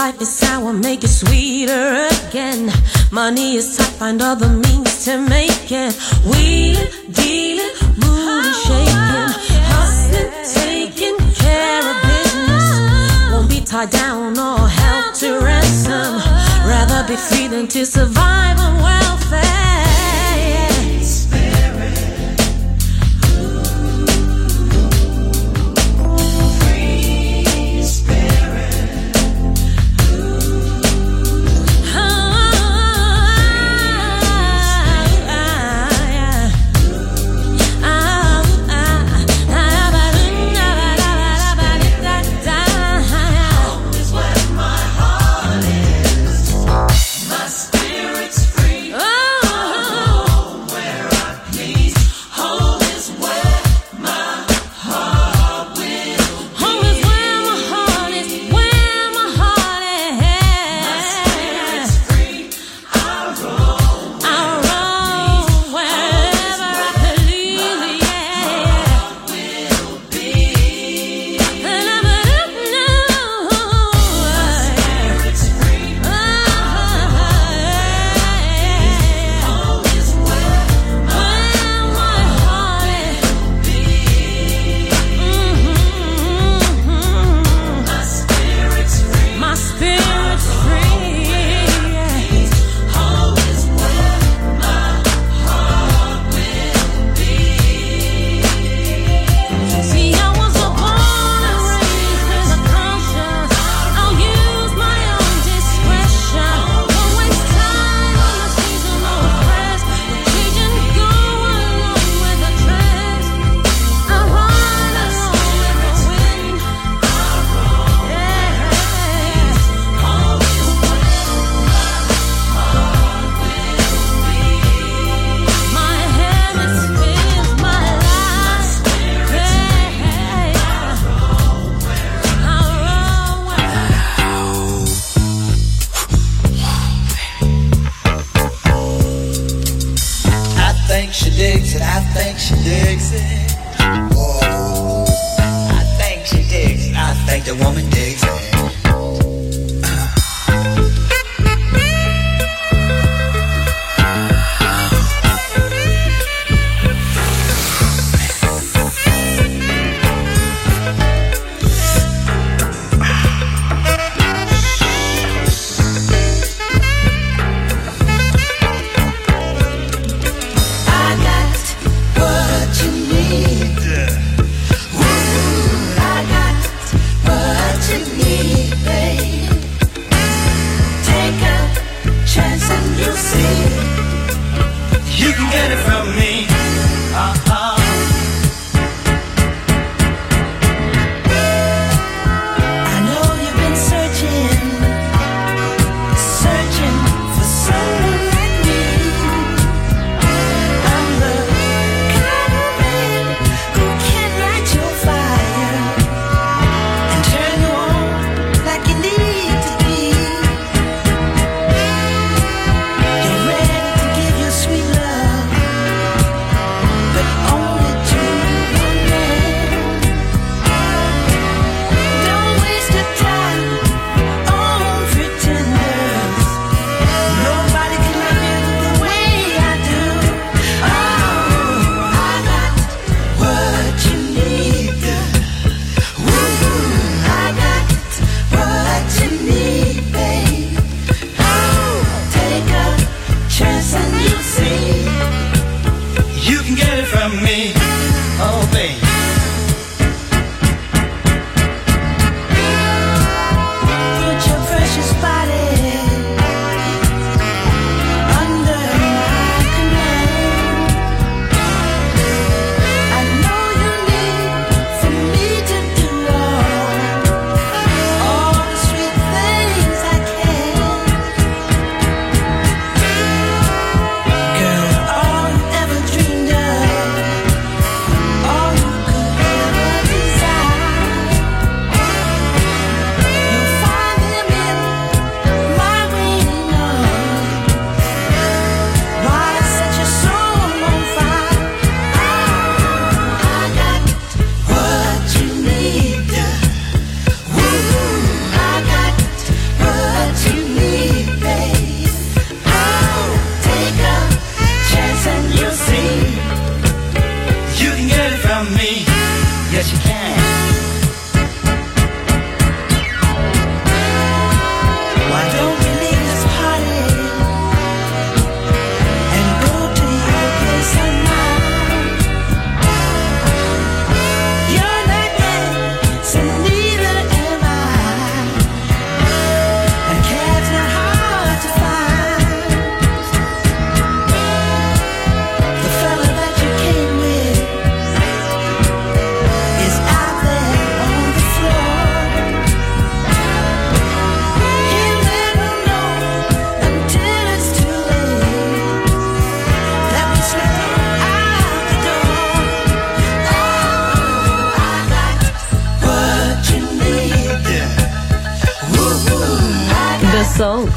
Life is sour, make it sweeter again. Money is tight, find other means to make it. Wheeling, dealing, moving, shaking, hustling, taking care of business. Won't be tied down or held to ransom. Rather be free than to survive and well.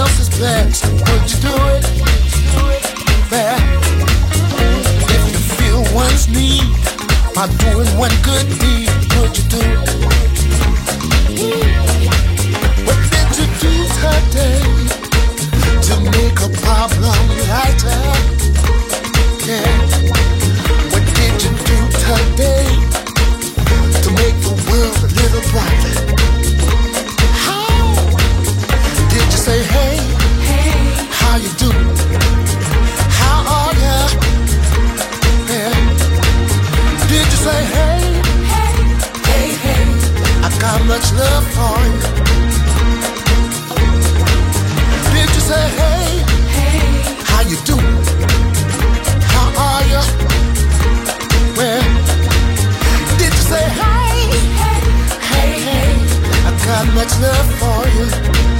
else's past. Would you do it? Back. If you feel one's need by doing one good deed, would you do it? What did you do today to make a problem lighter? Yeah. What did you do today to make the world a little brighter? say hey, hey, how you do? How are ya? Yeah. Did you say hey, hey, hey, hey? I got much love for you. Did you say hey, hey, how you do? How are ya? Well, did you say hey, hey, hey, hey? I got much love for you.